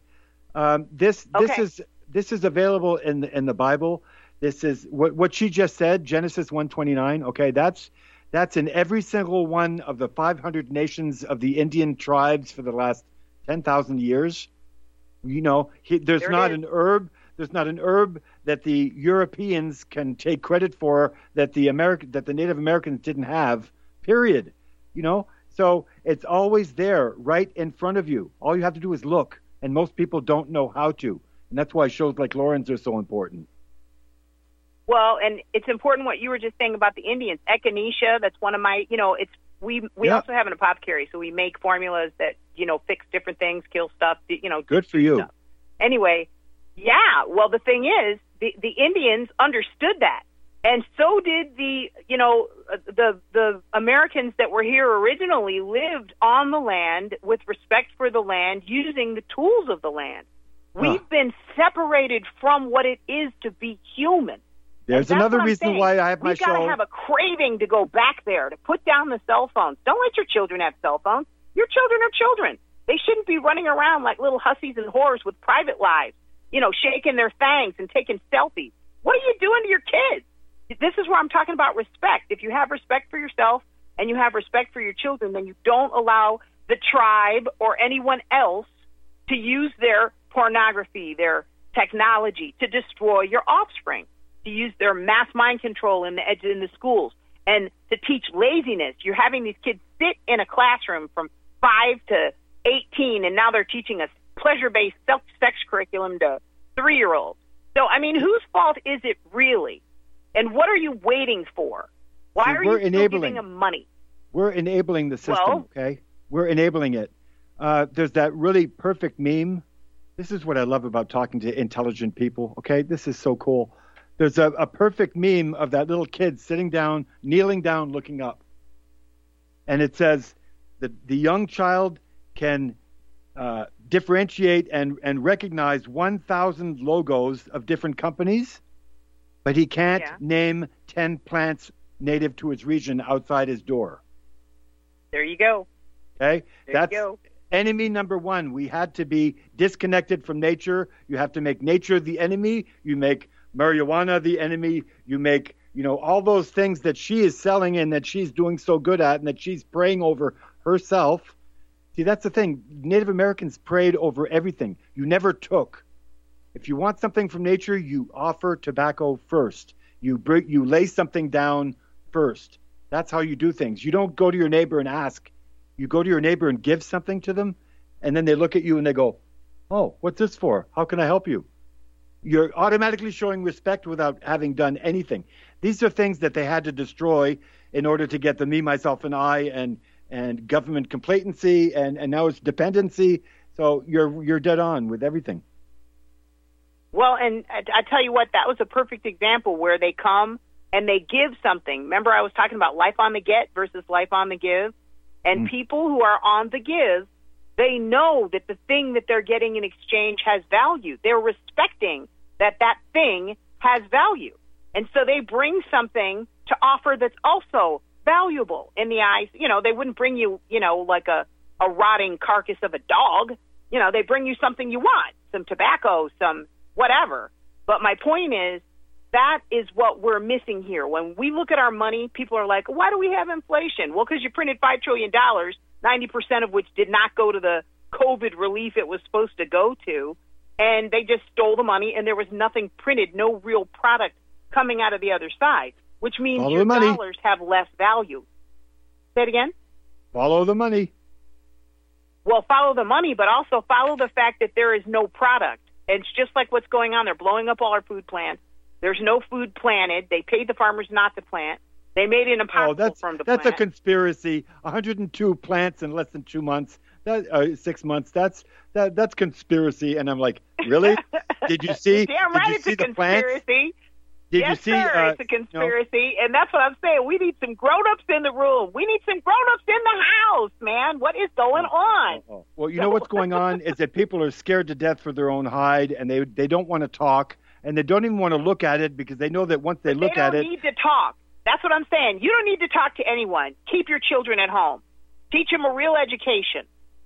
Um, this this is this is available in the, in the Bible. This is what what she just said, Genesis 129. Okay, that's that's in every single one of the 500 nations of the Indian tribes for the last 10,000 years. You know, he, there's There not is. an herb. There's not an herb that the Europeans can take credit for that the American that the Native Americans didn't have. Period. You know, so it's always there, right in front of you. All you have to do is look, and most people don't know how to, and that's why shows like Lauren's are so important. Well, and it's important what you were just saying about the Indians. Echinacea, that's one of my, you know, it's we we Yeah. also have an apothecary, so we make formulas that you know fix different things, kill stuff. You know, Good for you. stuff. Anyway, yeah. Well, the thing is, the the Indians understood that, and so did the you know the the Americans that were here originally lived on the land with respect for the land, using the tools of the land. We've been separated from what it is to be human. There's another reason saying. why I have my we gotta have a craving to go back there to put down the cell phones. Don't let your children have cell phones. Your children are children. They shouldn't be running around like little hussies and whores with private lives. You know, shaking their fangs and taking selfies. What are you doing to your kids? This is where I'm talking about respect. If you have respect for yourself and you have respect for your children, then you don't allow the tribe or anyone else to use their pornography, their technology to destroy your offspring, to use their mass mind control in the in the schools, and to teach laziness. You're having these kids sit in a classroom from five to eighteen, and now they're teaching a pleasure-based self sex curriculum to three-year-olds. So, I mean, whose fault is it really? And what are you waiting for? Why See, are we're you enabling. giving them money? We're enabling the system, Well- okay? We're enabling it. Uh, there's that really perfect meme. This is what I love about talking to intelligent people, okay? This is so cool. There's a, a perfect meme of that little kid sitting down, kneeling down, looking up. And it says the, the young child can uh, differentiate and, and recognize 1,000 logos of different companies, but he can't Yeah. name 10 plants native to his region outside his door. There you go. Okay? There That's you go. enemy number one. We had to be disconnected from nature. You have to make nature the enemy. You make marijuana the enemy. You make, you know, all those things that she is selling and that she's doing so good at and that she's praying over herself. See, that's the thing. Native Americans prayed over everything. You never took. If you want something from nature, you offer tobacco first. You bring, you lay something down first. That's how you do things. You don't go to your neighbor and ask. You go to your neighbor and give something to them, and then they look at you and they go, "Oh, what's this for? How can I help you?" You're automatically showing respect without having done anything. These are things that they had to destroy in order to get the me, myself, and I, and and government complacency, and and now it's dependency. So you're you're dead on with everything. Well, and I, I tell you what, that was a perfect example where they come and they give something. Remember, I was talking about life on the get versus life on the give, and mm. people who are on the give, they know that the thing that they're getting in exchange has value. They're respecting that that thing has value, and so they bring something to offer that's also valuable in the eyes. You know, they wouldn't bring you, you know, like a a rotting carcass of a dog. You know, they bring you something you want, some tobacco, some whatever. But my point is, that is what we're missing here. When we look at our money, people are like, why do we have inflation? Well, because you printed $5 trillion, 90% of which did not go to the COVID relief it was supposed to go to. And they just stole the money, and there was nothing printed, no real product coming out of the other side, which means Follow your dollars have less value. Say it again? Follow the money. Well, follow the money, but also follow the fact that there is no product. And it's just like what's going on. They're blowing up all our food plants. There's no food planted. They paid the farmers not to plant. They made it impossible Oh, that's for them to that's a conspiracy. 102 plants in less than two months. That uh, six months. That's that that's conspiracy. And I'm like, really? <laughs> Did you see? Damn did right, you it's see a the plants? conspiracy. Did yes, you see? sir, uh, it's a you conspiracy, and that's what I'm saying. We need some grown-ups in the room. We need some grown-ups in the house, man. What is going on? Oh, Well, you know what's going <laughs> on is that people are scared to death for their own hide, and they they don't want to talk, and they don't even want to look at it because they know that once they look they at it, need to talk. That's what I'm saying. You don't need to talk to anyone. Keep your children at home. Teach them a real education.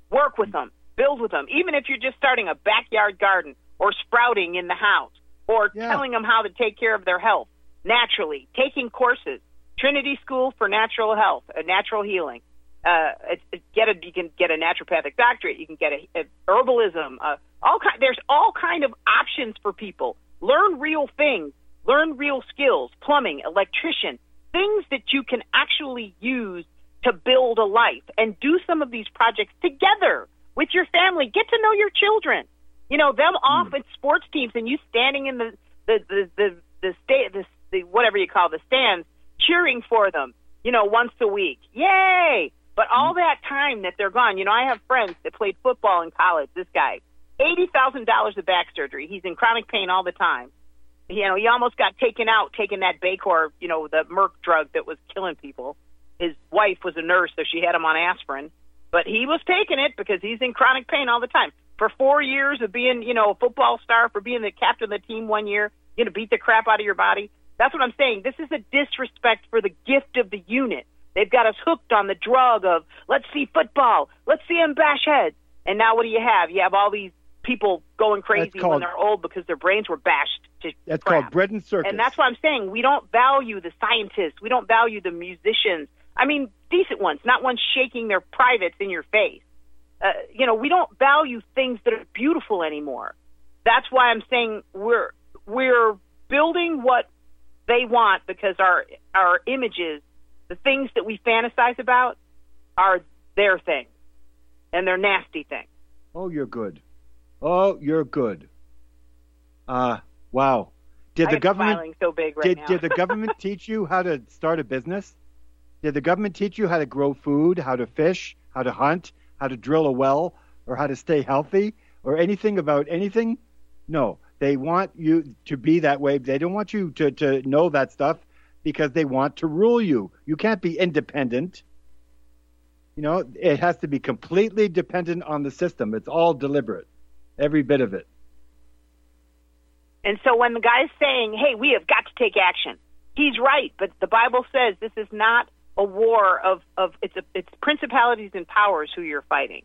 Work with them. Build with them. Even if you're just starting a backyard garden or sprouting in the house or Yeah. telling them how to take care of their health naturally. Taking courses. Trinity School for Natural Health, uh, Natural Healing. Uh, it, it- get a you can get a naturopathic doctorate. You can get a, a herbalism. Uh, all kind, there's all kind of options for people. Learn real things. Learn real skills. Plumbing, electrician, things that you can actually use to build a life and do some of these projects together with your family. Get to know your children. You know them hmm. off at sports teams and you standing in the the the the, the, sta- the the whatever you call the stands cheering for them. you know, once a week. Yay! But hmm. all that time that they're gone, you know, I have friends that played football in college. This guy, eighty thousand dollars of back surgery. He's in chronic pain all the time. You know, he almost got taken out taking that Bacor, you know, the Merck drug that was killing people. His wife was a nurse, so she had him on aspirin. But he was taking it because he's in chronic pain all the time. For four years of being, you know, a football star, for being the captain of the team one year, you know, beat the crap out of your body. That's what I'm saying. This is a disrespect for the gift of the unit. They've got us hooked on the drug of let's see football, let's see them bash heads. And now what do you have? You have all these people going crazy called- when they're old because their brains were bashed to That's crap. called bread and circus. And that's why I'm saying we don't value the scientists. We don't value the musicians. I mean, decent ones, not ones shaking their privates in your face. Uh, you know, we don't value things that are beautiful anymore. That's why I'm saying we're we're building what they want because our our images, the things that we fantasize about, are their things, and they're nasty things. Oh, you're good. Oh, you're good. Uh, wow. Did I the government so big right did, now. did the <laughs> government teach you how to start a business? Did the government teach you how to grow food, how to fish, how to hunt, how to drill a well, or how to stay healthy, or anything about anything? No. They want you to be that way. They don't want you to, to know that stuff because they want to rule you. You can't be independent. You know, it has to be completely dependent on the system. It's all deliberate, every bit of it. And so when the guy's saying, "Hey, we have got to take action," he's right. But the Bible says this is not a war of of it's a, it's principalities and powers who you're fighting.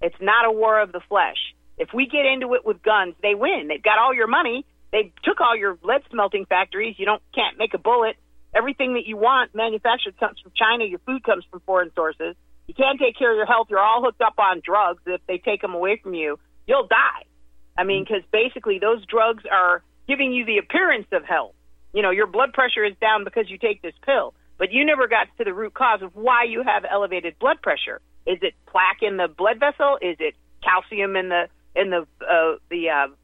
It's not a war of the flesh. If we get into it with guns, they win. They've got all your money. They took all your lead smelting factories. You don't can't make a bullet. Everything that you want manufactured comes from China. Your food comes from foreign sources. You can't take care of your health. You're all hooked up on drugs. If they take them away from you, you'll die. I mean, because basically those drugs are giving you the appearance of health. You know, your blood pressure is down because you take this pill, but you never got to the root cause of why you have elevated blood pressure. Is it plaque in the blood vessel? Is it calcium in the in the uh, the uh,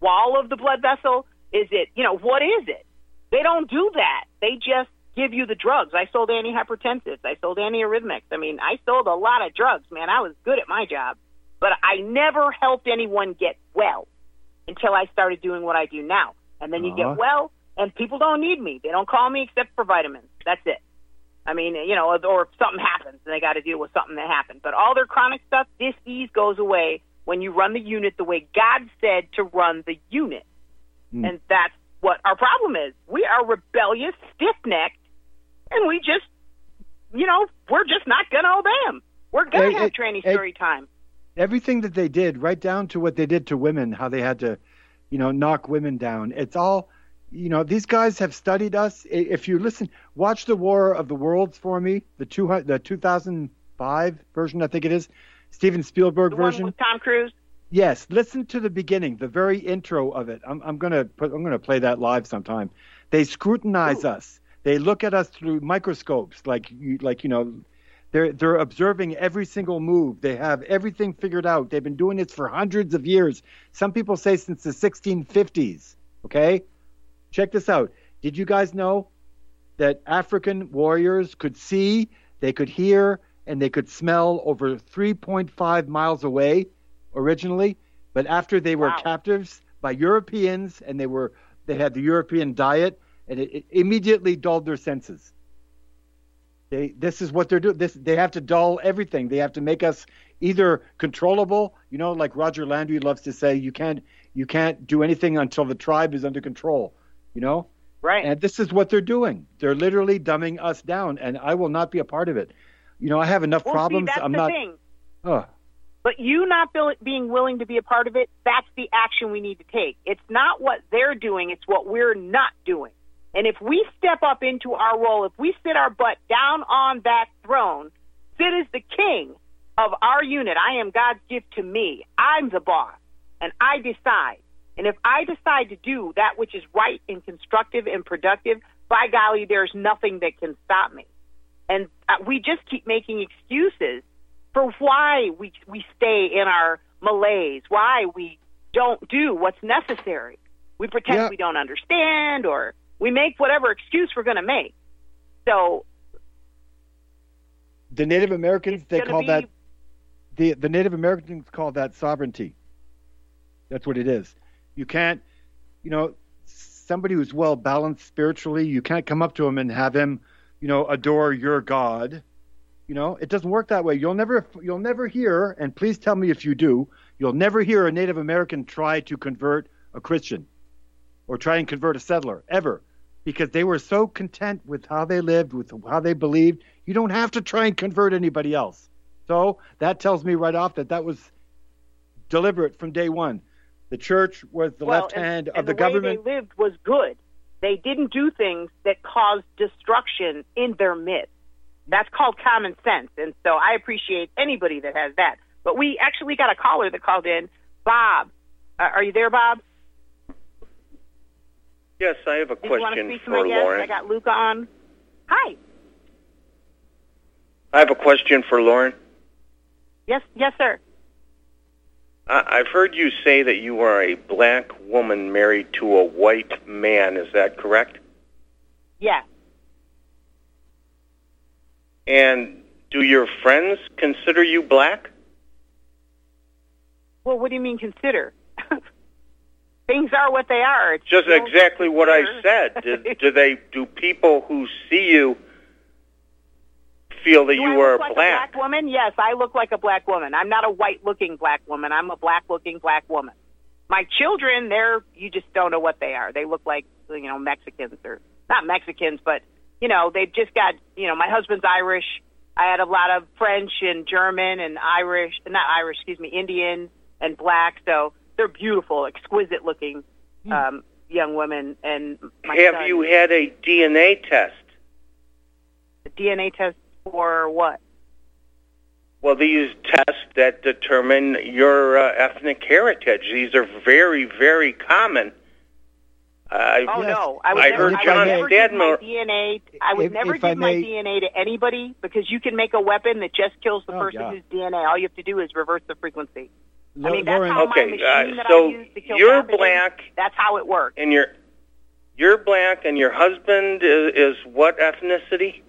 wall of the blood vessel? Is it you know what is it? They don't do that. They just give you the drugs. I sold antihypertensives. I sold antiarrhythmics. I mean, I sold a lot of drugs, man. I was good at my job, but I never helped anyone get well until I started doing what I do now. And then you Uh-huh. get well, and people don't need me. They don't call me except for vitamins. That's it. I mean, you know, or if something happens and they got to deal with something that happened. But all their chronic stuff, disease goes away when you run the unit the way God said to run the unit. Mm. And that's what our problem is. We are rebellious, stiff necked, and we just, you know, we're just not going to obey them. We're going Hey, to have hey, tranny hey. story time. Everything that they did, right down to what they did to women, how they had to, you know, knock women down. It's all, you know, these guys have studied us. If you listen, watch the War of the Worlds for me, the two the 2005 version, I think it is, Steven Spielberg The version. one with Tom Cruise. Yes, listen to the beginning, the very intro of it. I'm, I'm gonna put, I'm gonna play that live sometime. They scrutinize us. They look at us through microscopes, like you, like you know, they're they're observing every single move. They have everything figured out. They've been doing this for hundreds of years. Some people say since the 1650s. Okay, check this out. Did you guys know that African warriors could see, they could hear, and they could smell over 3.5 miles away? originally, but after they were Wow. captives by Europeans and they were they had the European diet and it, it immediately dulled their senses. They this is what they're doing. This they have to dull everything. They have to make us either controllable, you know, like Roger Landry loves to say, you can't you can't do anything until the tribe is under control, you know? Right. And this is what they're doing. They're literally dumbing us down, and I will not be a part of it. You know, I have enough well, problems. see, that's I'm the not. thing. Oh, But you not be- being willing to be a part of it, that's the action we need to take. It's not what they're doing, it's what we're not doing. And if we step up into our role, if we sit our butt down on that throne, sit as the king of our unit, I am God's gift to me. I'm the boss, and I decide. And if I decide to do that which is right and constructive and productive, by golly, there's nothing that can stop me. And uh, we just keep making excuses for why we we stay in our malaise, why we don't do what's necessary. We pretend Yeah. we don't understand, or we make whatever excuse we're going to make. So the Native Americans they call be- that the the Native Americans call that sovereignty. That's what it is. You can't, you know, somebody who's well balanced spiritually, you can't come up to him and have him, you know, adore your God. You know, it doesn't work that way. You'll never you'll never hear, and please tell me if you do, you'll never hear a Native American try to convert a Christian or try and convert a settler ever because they were so content with how they lived, with how they believed. You don't have to try and convert anybody else. So that tells me right off that that was deliberate from day one. The church was the well, left and- hand and of the, government. way government. they lived was good. They didn't do things that caused destruction in their midst. That's called common sense, and so I appreciate anybody that has that. But we actually got a caller that called in, Bob. Uh, are you there, Bob? Yes, I have a Did you want to question speak to for my guest? Lauren. I got Luca on. Hi. I have a question for Lauren. Yes, yes, sir. I- I've heard you say that you are a black woman married to a white man. Is that correct? Yes. And do your friends consider you black? Well, what do you mean consider? Things are what they are. It's Just exactly what I said. Do, <laughs> do they? Do people who see you feel that Do you I are like black? a black woman? Yes, I look like a black woman. I'm not a white-looking black woman. I'm a black-looking black woman. My children, they're you just don't know what they are. They look like you know Mexicans or not Mexicans, but you know they've just got you know my husband's Irish. I had a lot of French and German and Irish, not Irish, excuse me, Indian and black. So they're beautiful, exquisite-looking um, young women. And my Have son, you had a DNA test? a DNA test for what? Well, these tests that determine your uh, ethnic heritage. These are very, very common. I, Oh no, I would I never, heard I John never give my Stadmer. DNA. I would If- never if I give my DNA to anybody because you can make a weapon that just kills the Oh, person yeah. whose DNA. All you have to do is reverse the frequency. I mean, that's how Okay, my machine uh, that so I use to kill you're pathogens, black. That's how it works. And you're you're black, and your husband is, is what ethnicity?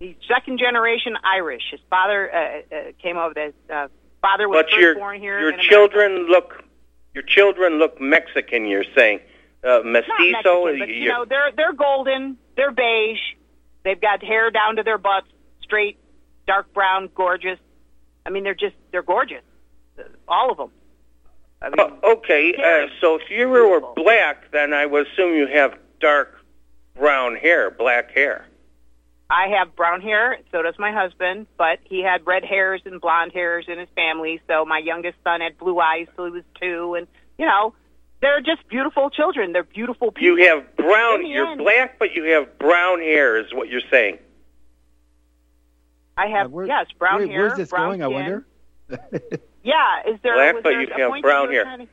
He's second generation Irish. His father uh, uh, came over. His uh, father was But first your born here. your children look your children look Mexican. You're saying uh, mestizo? Mexican, but you know they're they're golden. They're beige. They've got hair down to their butts, straight, dark brown, gorgeous. I mean, they're just they're gorgeous, all of them. I mean, Oh, okay, uh, so if you were Beautiful. black, then I would assume you have dark brown hair, black hair. I have brown hair. So does my husband, but he had red hairs and blonde hairs in his family. So my youngest son had blue eyes till he was two, and you know, they're just beautiful children. They're beautiful people. You have brown. You're end- black, but you have brown hair. Is what you're saying? I have Uh, where- yes, brown where- hair. Where's this brown going? I wonder. <laughs> Yeah, is there? Black, but you have brown that you were hair.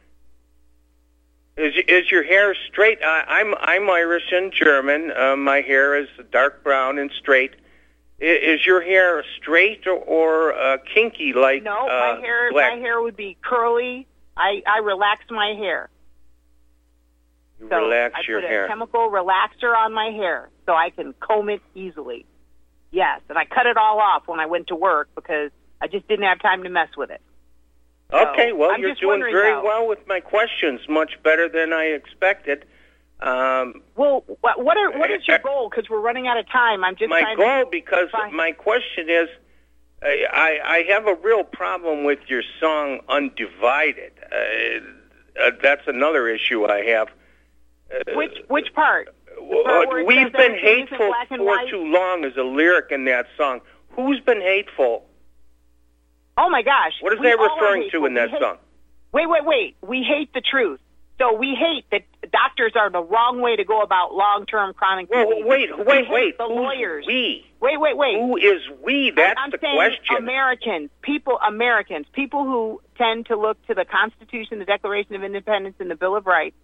Is is your hair straight? I, I'm I'm Irish and German. Uh, my hair is dark brown and straight. I, is your hair straight or, or uh, kinky like No, uh, my hair black? my hair would be curly. I I relax my hair. You So relax I your put hair. a chemical relaxer on my hair so I can comb it easily. Yes, and I cut it all off when I went to work because I just didn't have time to mess with it. Okay, well, I'm you're doing very though. well with my questions, much better than I expected. Um, Well, what what, are, what is your goal? Because we're running out of time. I'm just my goal, because Fine. my question is, I, I I have a real problem with your song "Undivided." Uh, uh, that's another issue I have. Uh, Which which part? Part we've been hateful for white? too long is a lyric in that song. Who's been hateful? Oh my gosh! What is that referring to in that hate- song? Wait, wait, wait. We hate the truth. So we hate that doctors are the wrong way to go about long-term chronic Well, disease. wait, wait, wait. The Who's lawyers. We. Wait, wait, wait. Who is we? That's I'm the saying question. Americans, people, Americans, people who tend to look to the Constitution, the Declaration of Independence, and the Bill of Rights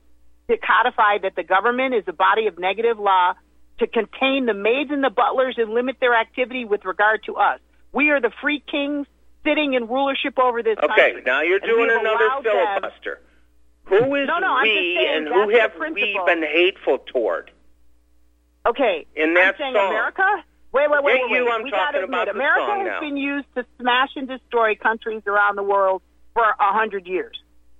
to codify that the government is a body of negative law to contain the maids and the butlers and limit their activity with regard to us. We are the free kings sitting in rulership over this Okay, country. now you're doing another allowed them- filibuster. Who is No, no, we, and who the have we been hateful toward? Okay, In that I'm saying song. America. Wait, wait, wait, Forget wait. you, wait. I'm we talking gotta admit, about the America song has now. been used to smash and destroy countries around the world for a hundred years.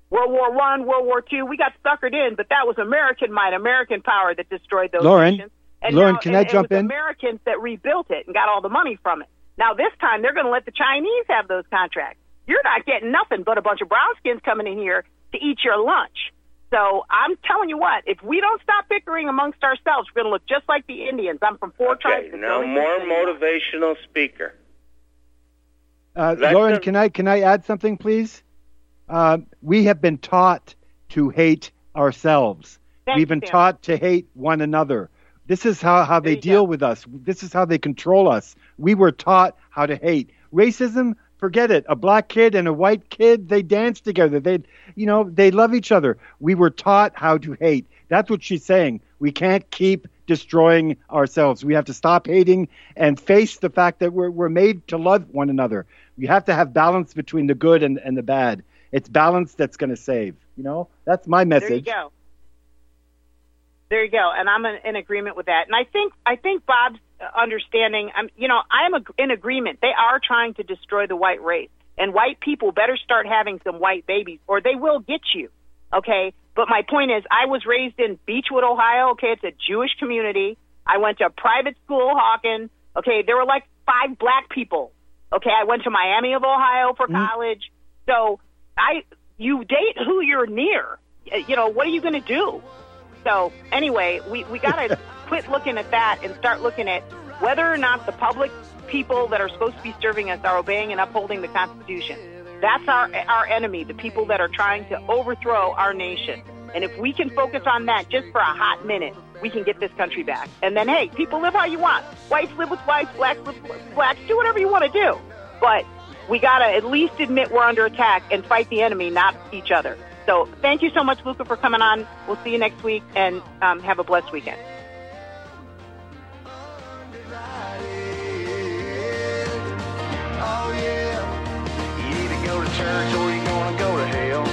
World War One, World War Two, we got suckered in, but that was American might, American power that destroyed those Lauren, nations. And Lauren, now, can and I jump it was in? Americans that rebuilt it and got all the money from it. Now this time they're going to let the Chinese have those contracts. You're not getting nothing but a bunch of brown skins coming in here to eat your lunch. So I'm telling you what, if we don't stop bickering amongst ourselves, we're going to look just like the Indians. I'm from four Okay, tribes. that now more motivational speaker. Uh, Lauren, a- can I can I add something, please? Uh, we have been taught to hate ourselves. Thank We've you, been Sam. taught to hate one another. This is how, how they deal go. with us. This is how they control us. We were taught how to hate. Racism, forget it. A black kid and a white kid, they dance together. They, you know, they love each other. We were taught how to hate. That's what she's saying. We can't keep destroying ourselves. We have to stop hating and face the fact that we're, we're made to love one another. We have to have balance between the good and, and the bad. It's balance that's going to save. You know, that's my message. There you go. There you go, and I'm in, in agreement with that. And I think I think Bob's understanding. I'm, you know, I am in agreement. They are trying to destroy the white race, and white people better start having some white babies, or they will get you. Okay, but my point is, I was raised in Beachwood, Ohio. Okay, it's a Jewish community. I went to a private school, Hawken. Okay, there were like five black people. Okay, I went to Miami of Ohio for mm-hmm. college. So I, you date who you're near. You know, what are you going to do? So anyway, we, we got to <laughs> quit looking at that and start looking at whether or not the public people that are supposed to be serving us are obeying and upholding the Constitution. That's our our enemy, the people that are trying to overthrow our nation. And if we can focus on that just for a hot minute, we can get this country back. And then, hey, people live how you want. Whites live with whites, blacks live with blacks. Do whatever you want to do. But we got to at least admit we're under attack and fight the enemy, not each other. So thank you so much, Luca, for coming on. We'll see you next week, and um, have a blessed weekend. Oh yeah. You either go to church or you gonna go to hell.